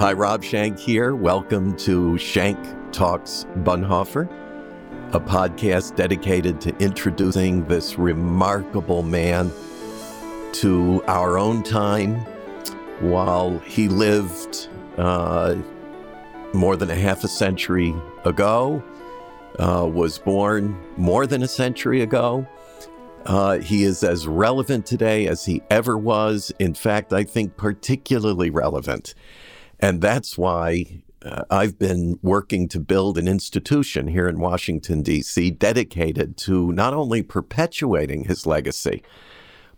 Hi, Rob Schenck here. Welcome to Schenck Talks Bonhoeffer, a podcast dedicated to introducing this remarkable man to our own time while he lived uh, more than a half a century ago, uh, was born more than a century ago. Uh, he is as relevant today as he ever was. In fact, I think particularly relevant. And that's why uh, I've been working to build an institution here in Washington, D.C., dedicated to not only perpetuating his legacy,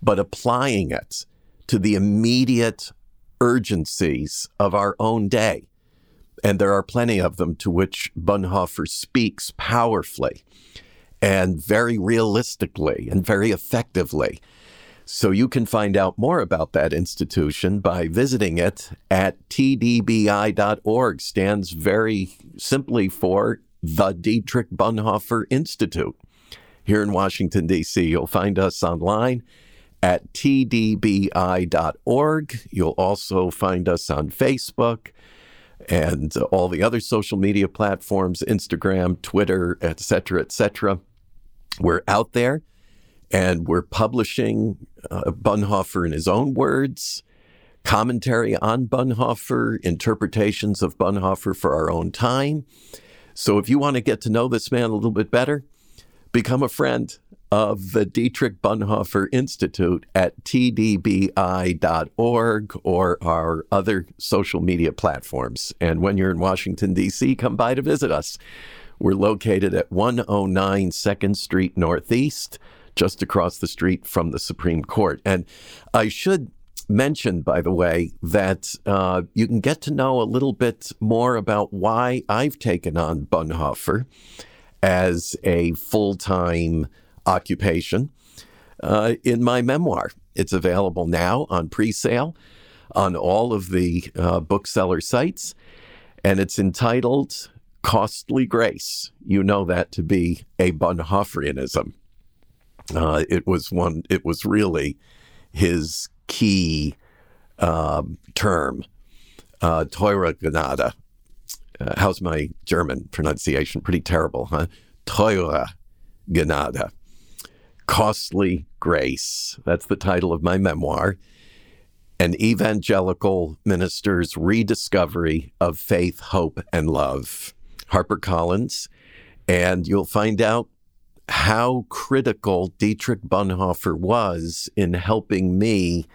but applying it to the immediate urgencies of our own day. And there are plenty of them to which Bonhoeffer speaks powerfully and very realistically and very effectively. So you can find out more about that institution by visiting it at tdbi.org. Stands very simply for the Dietrich Bonhoeffer Institute. Here in Washington, D.C., you'll find us online at tdbi.org. You'll also find us on Facebook and all the other social media platforms, Instagram, Twitter, etc., etc. We're out there and we're publishing uh, in his own words, commentary on Bonhoeffer, interpretations of Bonhoeffer for our own time. So if you want to get to know this man a little bit better, become a friend of the Dietrich Bonhoeffer Institute at tdbi.org or our other social media platforms. And when you're in Washington, D.C., come by to visit us. We're located at 109 2nd Street Northeast, just across the street from the Supreme Court. And I should mention, by the way, that uh, you can get to know a little bit more about why I've taken on Bonhoeffer as a full time occupation uh, in my memoir. It's available now on pre sale on all of the uh, bookseller sites, and it's entitled costly grace. You know that to be a Bonhoefferianism. Uh, it was one. It was really his key um, term, uh, Teure Gnade. Uh, how's my German pronunciation? Pretty terrible, huh? Teure Gnade. Costly Grace. That's the title of my memoir. An evangelical minister's rediscovery of faith, hope, and love. HarperCollins, and you'll find out how critical Dietrich Bonhoeffer was in helping me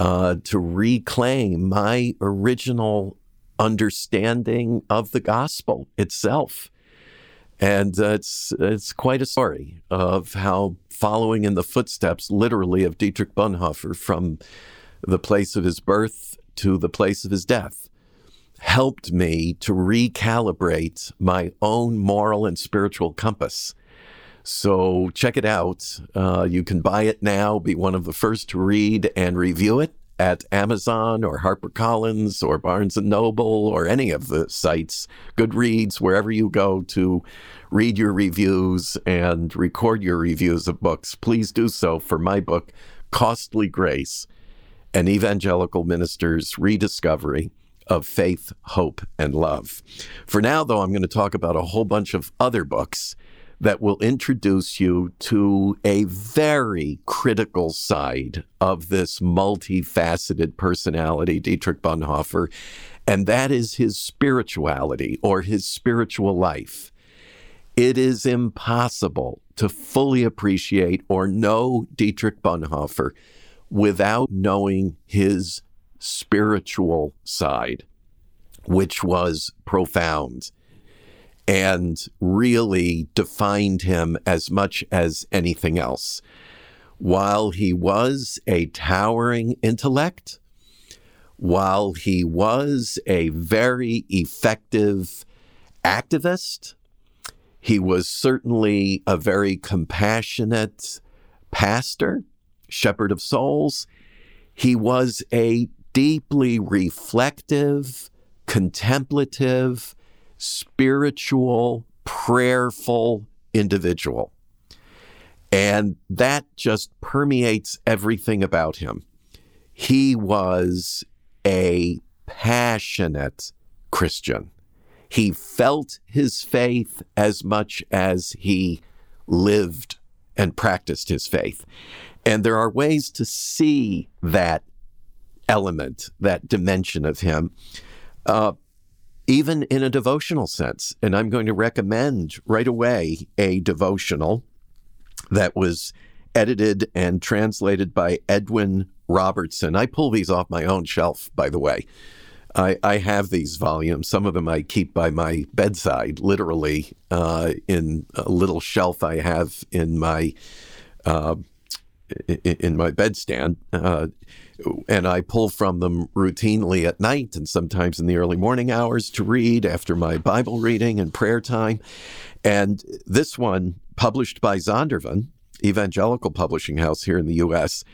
uh, to reclaim my original understanding of the gospel itself. And uh, it's it's quite a story of how following in the footsteps, literally, of Dietrich Bonhoeffer from the place of his birth to the place of his death, helped me to recalibrate my own moral and spiritual compass. So check it out. Uh, you can buy it now, be one of the first to read and review it at Amazon or HarperCollins or Barnes and Noble or any of the sites, Goodreads, wherever you go to read your reviews and record your reviews of books. Please do so for my book, Costly Grace An Evangelical Minister's Rediscovery of faith, hope, and love. For now, though, I'm going to talk about a whole bunch of other books that will introduce you to a very critical side of this multifaceted personality, Dietrich Bonhoeffer, and that is his spirituality or his spiritual life. It is impossible to fully appreciate or know Dietrich Bonhoeffer without knowing his spiritual side, which was profound and really defined him as much as anything else. While he was a towering intellect, while he was a very effective activist, he was certainly a very compassionate pastor, shepherd of souls. He was a deeply reflective, contemplative, spiritual, prayerful individual. And that just permeates everything about him. He was a passionate Christian. He felt his faith as much as he lived and practiced his faith. And there are ways to see that element, that dimension of him, uh, even in a devotional sense. And I'm going to recommend right away a devotional that was edited and translated by Edwin Robertson. I pull these off my own shelf, by the way. I, I have these volumes. Some of them I keep by my bedside, literally, uh, in a little shelf I have in my uh, in my bedstand, uh, and I pull from them routinely at night and sometimes in the early morning hours to read after my Bible reading and prayer time. And this one, published by Zondervan, Evangelical Publishing House here in the U.S.,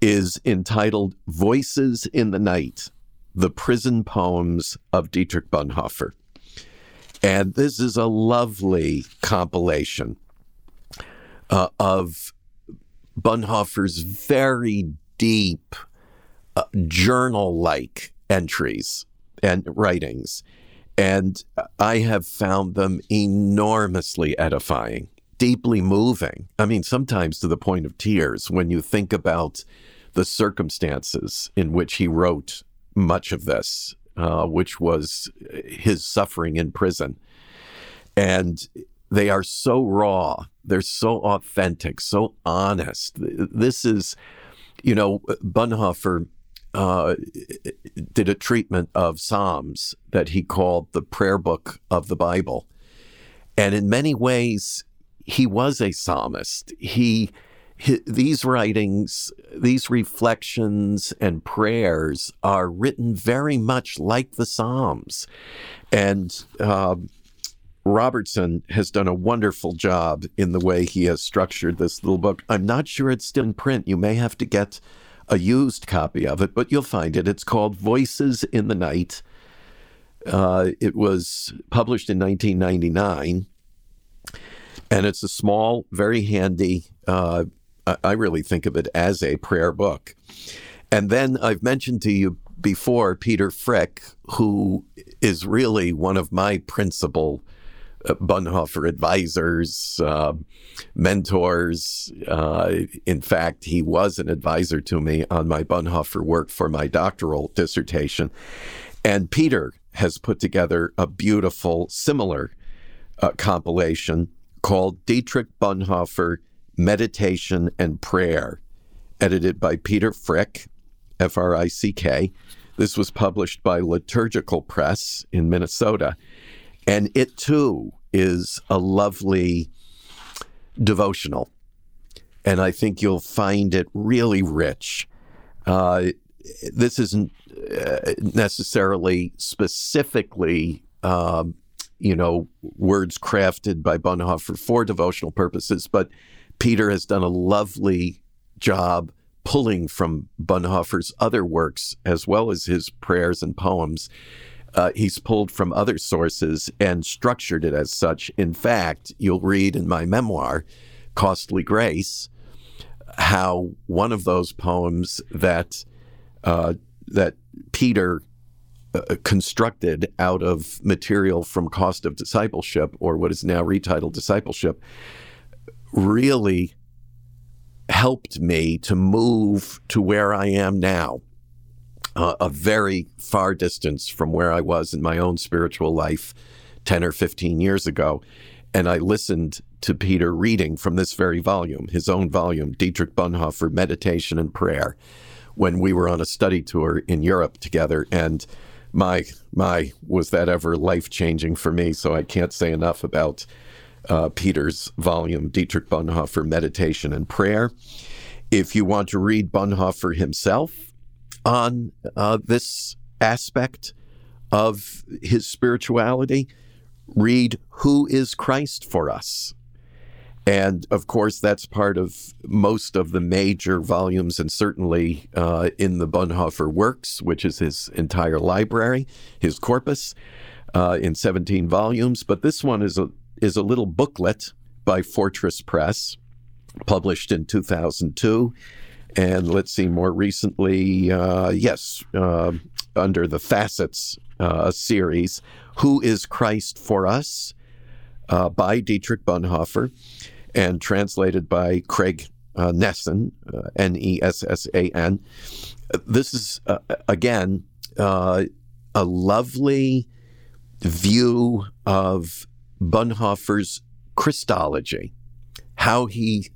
is entitled "Voices in the Night." the prison poems of Dietrich Bonhoeffer. And this is a lovely compilation uh, of Bonhoeffer's very deep uh, journal like entries and writings. And I have found them enormously edifying, deeply moving. I mean, sometimes to the point of tears when you think about the circumstances in which he wrote much of this, uh, which was his suffering in prison. And they are so raw, they're so authentic, so honest. This is, you know, Bonhoeffer uh, did a treatment of Psalms that he called the prayer book of the Bible. And in many ways, he was a psalmist. He these writings, these reflections and prayers are written very much like the Psalms. And uh, Robertson has done a wonderful job in the way he has structured this little book. I'm not sure it's still in print. You may have to get a used copy of it, but you'll find it. It's called Voices in the Night. Uh, it was published in 1999, and it's a small, very handy uh, I really think of it as a prayer book. And then I've mentioned to you before Peter Frick, who is really one of my principal Bonhoeffer advisors, uh, mentors. Uh, in fact, he was an advisor to me on my Bonhoeffer work for my doctoral dissertation. And Peter has put together a beautiful, similar uh, compilation called Dietrich Bonhoeffer Meditation and Prayer, edited by Peter Frick, F R I C K. This was published by Liturgical Press in Minnesota. And it too is a lovely devotional. And I think you'll find it really rich. Uh, this isn't uh, necessarily specifically, uh, you know, words crafted by Bonhoeffer for devotional purposes, but Peter has done a lovely job pulling from Bonhoeffer's other works, as well as his prayers and poems. Uh, he's pulled from other sources and structured it as such. In fact, you'll read in my memoir, Costly Grace, how one of those poems that uh, that Peter uh, constructed out of material from Cost of Discipleship, or what is now retitled Discipleship, really helped me to move to where I am now, uh, a very far distance from where I was in my own spiritual life 10 or 15 years ago. And I listened to Peter reading from this very volume, his own volume, Dietrich Bonhoeffer, Meditation and Prayer, when we were on a study tour in Europe together. And my, my, was that ever life changing for me. So I can't say enough about uh, Peter's volume, Dietrich Bonhoeffer Meditation and Prayer. If you want to read Bonhoeffer himself on uh, this aspect of his spirituality, read Who is Christ for Us? And of course, that's part of most of the major volumes, and certainly uh, in the Bonhoeffer Works, which is his entire library, his corpus, uh, in 17 volumes. But this one is a is a little booklet by Fortress Press, published in 2002. And let's see, more recently, uh, yes, uh, under the Facets uh, series, Who is Christ for Us? Uh, by Dietrich Bonhoeffer and translated by Craig uh, Nessan, uh, N E S S A N. This is, again, a lovely view of Bonhoeffer's Christology, how he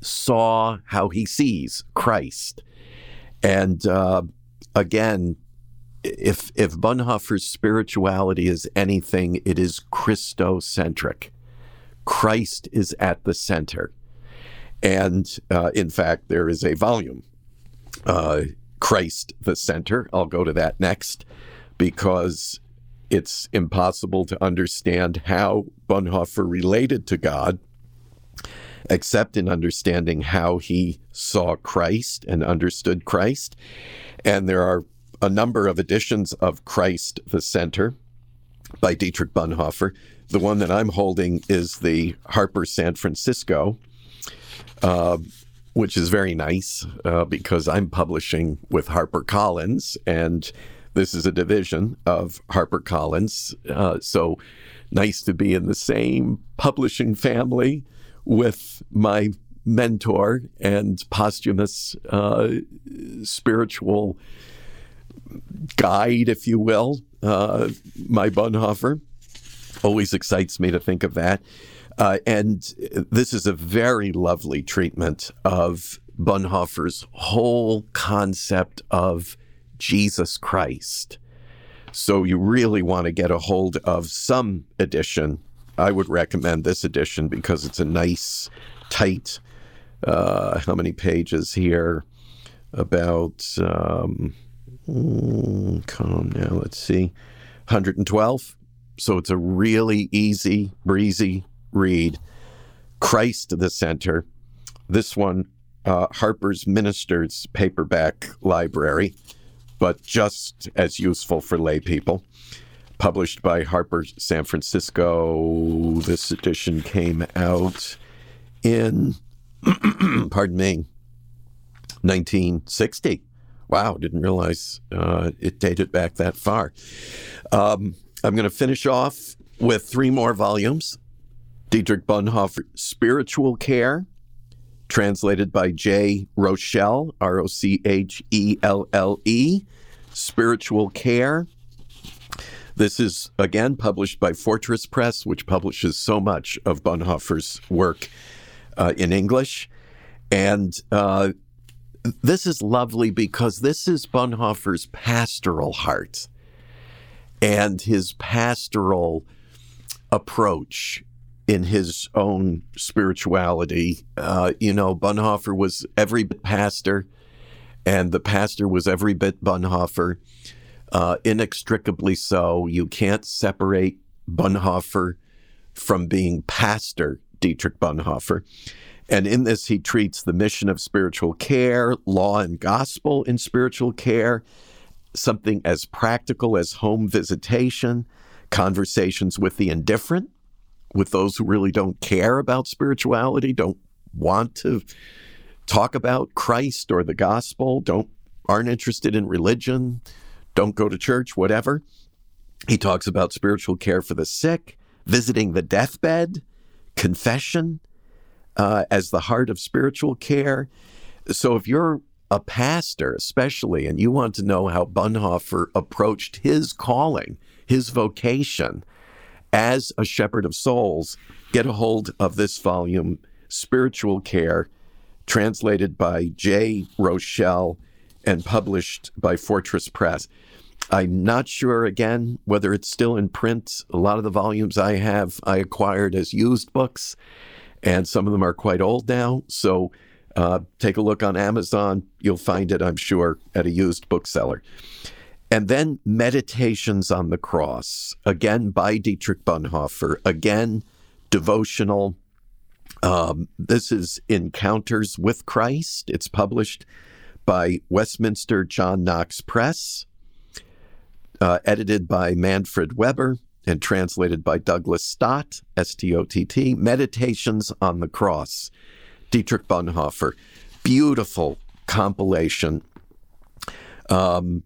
saw, how he sees Christ. And uh, again, if if Bonhoeffer's spirituality is anything, it is Christocentric. Christ is at the center, and uh, in fact, there is a volume, uh, Christ the Center. I'll go to that next because it's impossible to understand how Bonhoeffer related to God except in understanding how he saw Christ and understood Christ. And there are a number of editions of Christ the Center by Dietrich Bonhoeffer. The one that I'm holding is the Harper San Francisco, uh, which is very nice uh, because I'm publishing with Harper Collins, and this is a division of Harper Collins. Uh, so nice to be in the same publishing family with my mentor and posthumous uh, spiritual guide, if you will, uh, my Bonhoeffer. Always excites me to think of that. Uh, and this is a very lovely treatment of Bonhoeffer's whole concept of Jesus Christ. So you really want to get a hold of some edition. I would recommend this edition because it's a nice, tight, uh, how many pages here? About um, Mm, calm now. Let's see. 112. So it's a really easy, breezy read. Christ the center. This one, uh, Harper's Ministers paperback library, but just as useful for lay people. Published by Harper San Francisco. This edition came out in, pardon me, 1960. Wow, didn't realize uh, it dated back that far. Um, I'm going to finish off with three more volumes. Dietrich Bonhoeffer, Spiritual Care, translated by J. Rochelle, R O C H E L L E. Spiritual Care. This is again published by Fortress Press, which publishes so much of Bonhoeffer's work uh, in English. And uh, this is lovely because this is Bonhoeffer's pastoral heart and his pastoral approach in his own spirituality. Uh, you know, Bonhoeffer was every bit pastor, and the pastor was every bit Bonhoeffer, uh, inextricably so. You can't separate Bonhoeffer from being pastor Dietrich Bonhoeffer. And in this, he treats the mission of spiritual care, law and gospel in spiritual care, something as practical as home visitation, conversations with the indifferent, with those who really don't care about spirituality, don't want to talk about Christ or the gospel, don't aren't interested in religion, don't go to church, whatever. He talks about spiritual care for the sick, visiting the deathbed, confession, uh, as the heart of spiritual care. So if you're a pastor, especially, and you want to know how Bonhoeffer approached his calling, his vocation as a shepherd of souls, get a hold of this volume, Spiritual Care, translated by J. Rochelle and published by Fortress Press. I'm not sure again whether it's still in print. A lot of the volumes I have I acquired as used books and some of them are quite old now. So uh, take a look on Amazon. You'll find it, I'm sure, at a used bookseller. And then Meditations on the Cross, again by Dietrich Bonhoeffer, again devotional. Um, this is Encounters with Christ. It's published by Westminster John Knox Press, uh, edited by Manfred Weber and translated by Douglas Stott, S T O T T, Meditations on the Cross, Dietrich Bonhoeffer. Beautiful compilation. Um,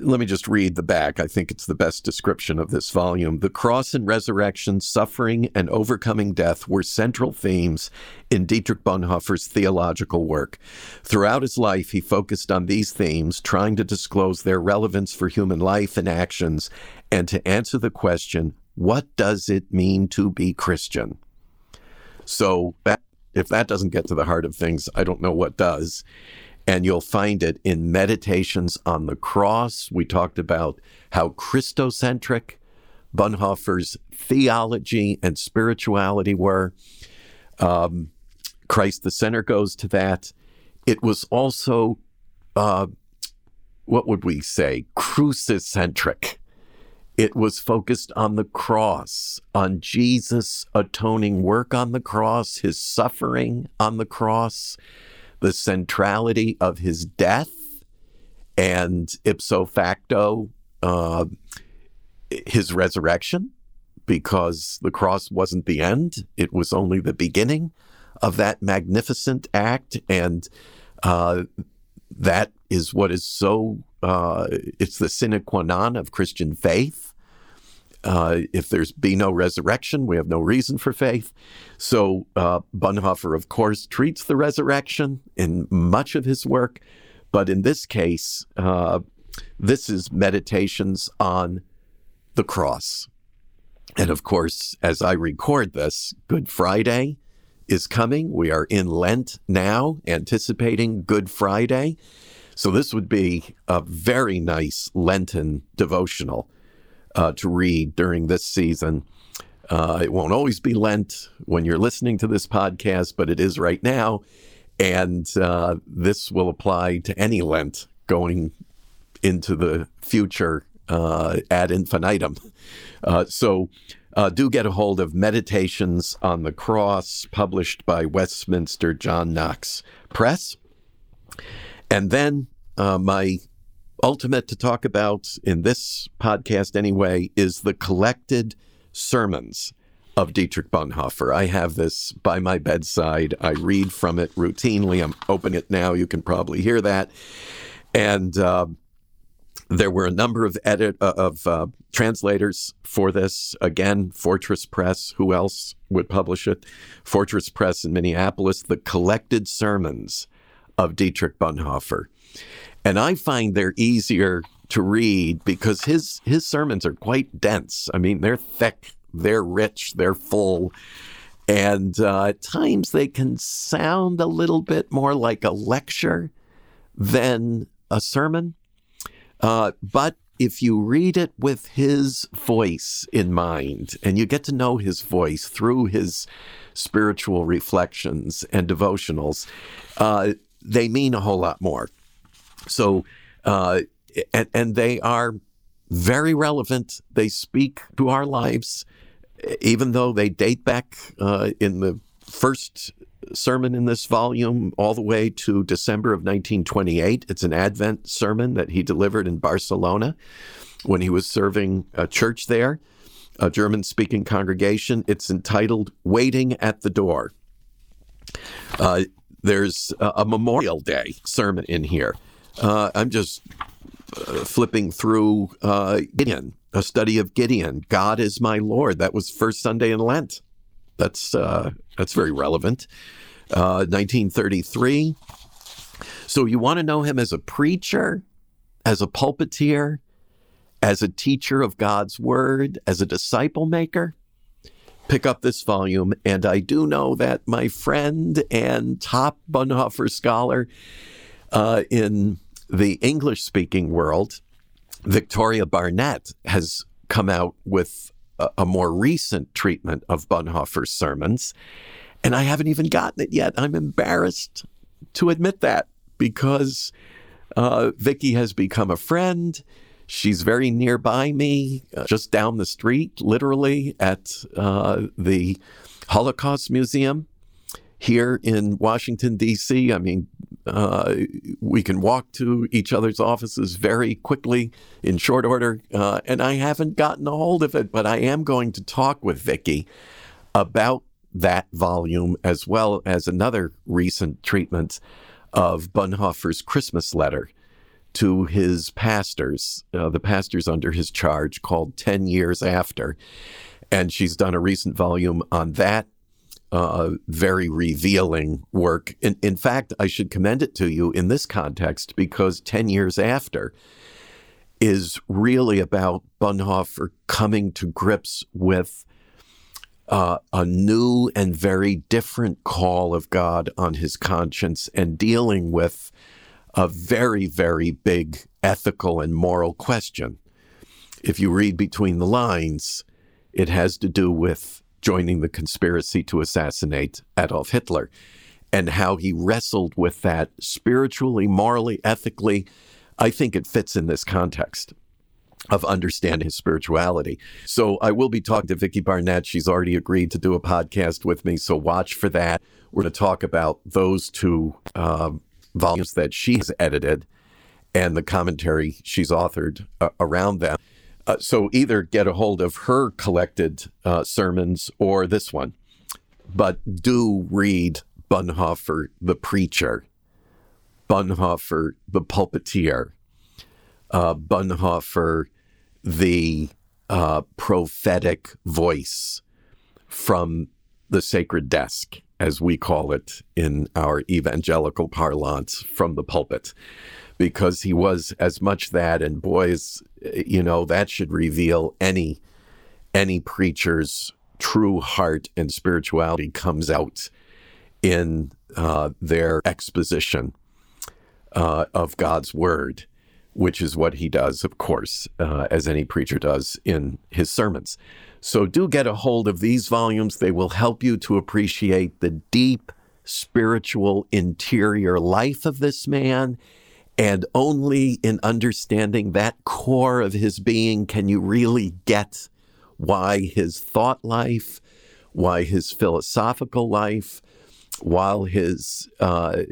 let me just read the back. I think it's the best description of this volume. The cross and resurrection, suffering and overcoming death were central themes in Dietrich Bonhoeffer's theological work. Throughout his life, he focused on these themes, trying to disclose their relevance for human life and actions, and to answer the question what does it mean to be Christian? So, that, if that doesn't get to the heart of things, I don't know what does and you'll find it in Meditations on the Cross. We talked about how Christocentric Bonhoeffer's theology and spirituality were. Um, Christ the Center goes to that. It was also, uh, what would we say, crucicentric. It was focused on the cross, on Jesus' atoning work on the cross, his suffering on the cross, the centrality of his death and ipso facto uh, his resurrection because the cross wasn't the end, it was only the beginning of that magnificent act. And uh, that is what is so, uh, it's the sine qua non of Christian faith. Uh, if there's be no resurrection, we have no reason for faith. So uh, Bonhoeffer, of course, treats the resurrection in much of his work, but in this case, uh, this is meditations on the cross. And of course, as I record this, Good Friday is coming. We are in Lent now, anticipating Good Friday. So this would be a very nice Lenten devotional uh, to read during this season. Uh, it won't always be Lent when you're listening to this podcast, but it is right now. And uh, this will apply to any Lent going into the future uh, ad infinitum. Uh, so uh, do get a hold of Meditations on the Cross, published by Westminster John Knox Press. And then my ultimate to talk about in this podcast anyway is the collected sermons of Dietrich Bonhoeffer. I have this by my bedside. I read from it routinely. I'm opening it now. You can probably hear that. And uh, there were a number of edit uh, of uh, translators for this. Again, Fortress Press. Who else would publish it? Fortress Press in Minneapolis. The collected sermons of Dietrich Bonhoeffer. And I find they're easier to read because his his sermons are quite dense. I mean, they're thick, they're rich, they're full. And uh, at times they can sound a little bit more like a lecture than a sermon. Uh, but if you read it with his voice in mind and you get to know his voice through his spiritual reflections and devotionals, uh, they mean a whole lot more. So, uh, and, and they are very relevant. They speak to our lives, even though they date back uh, in the first sermon in this volume all the way to December of 1928. It's an Advent sermon that he delivered in Barcelona when he was serving a church there, a German speaking congregation. It's entitled Waiting at the Door. Uh, there's a, a Memorial Day sermon in here. Uh, I'm just uh, flipping through uh, Gideon, a study of Gideon. God is my Lord. That was first Sunday in Lent. That's uh, that's very relevant. 1933. Uh, so you want to know him as a preacher, as a pulpiteer, as a teacher of God's word, as a disciple maker? Pick up this volume, and I do know that my friend and top Bonhoeffer scholar uh, in the English speaking world, Victoria Barnett has come out with a, a, more recent treatment of Bonhoeffer's sermons. And I haven't even gotten it yet. I'm embarrassed to admit that because uh, Vicky has become a friend. She's very nearby me, uh, just down the street, literally, at uh, the Holocaust Museum here in Washington, D.C. I mean, uh, we can walk to each other's offices very quickly in short order. Uh, and I haven't gotten a hold of it, but I am going to talk with Vicky about that volume as well as another recent treatment of Bonhoeffer's Christmas letter to his pastors, uh, the pastors under his charge, called 10 Years After. And she's done a recent volume on that. Uh, very revealing work. In, in fact, I should commend it to you in this context because 10 years after is really about Bonhoeffer coming to grips with uh, a new and very different call of God on his conscience and dealing with a very, very big ethical and moral question. If you read between the lines, it has to do with joining the conspiracy to assassinate Adolf Hitler and how he wrestled with that spiritually, morally, ethically. I think it fits in this context of understanding his spirituality. So I will be talking to Vicki Barnett. She's already agreed to do a podcast with me. So watch for that. We're going to talk about those two uh, volumes that she's edited and the commentary she's authored uh, around them. Uh, so either get a hold of her collected uh, sermons or this one. But do read Bonhoeffer, the preacher, Bonhoeffer, the pulpiteer, uh, Bonhoeffer, the uh, prophetic voice from the sacred desk, as we call it in our evangelical parlance, from the pulpit, because he was as much that. And boys, you know, that should reveal any any preacher's true heart and spirituality comes out in uh, their exposition uh, of God's word which is what he does, of course, uh, as any preacher does in his sermons. So do get a hold of these volumes. They will help you to appreciate the deep spiritual interior life of this man. And only in understanding that core of his being can you really get why his thought life, why his philosophical life, while his uh,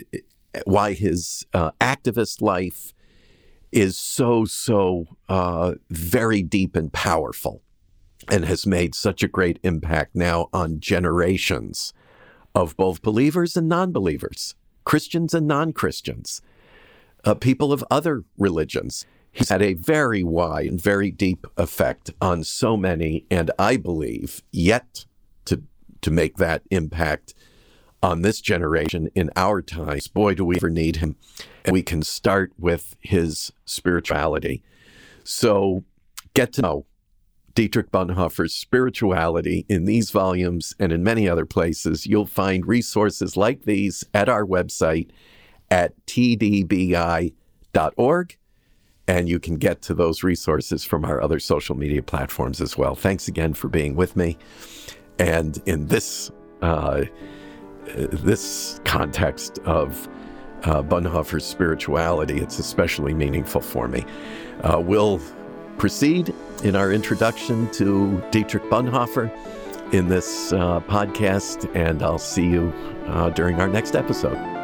why his uh, activist life is so, so uh, very deep and powerful and has made such a great impact now on generations of both believers and non believers, Christians and non Christians, uh, people of other religions. He's had a very wide and very deep effect on so many, and I believe yet to, to make that impact on this generation in our times. Boy, do we ever need him. And we can start with his spirituality. So get to know Dietrich Bonhoeffer's spirituality in these volumes and in many other places. You'll find resources like these at our website at tdbi.org. And you can get to those resources from our other social media platforms as well. Thanks again for being with me. And in this uh, this context of uh, Bonhoeffer's spirituality, it's especially meaningful for me. Uh, we'll proceed in our introduction to Dietrich Bonhoeffer in this uh, podcast, and I'll see you uh, during our next episode.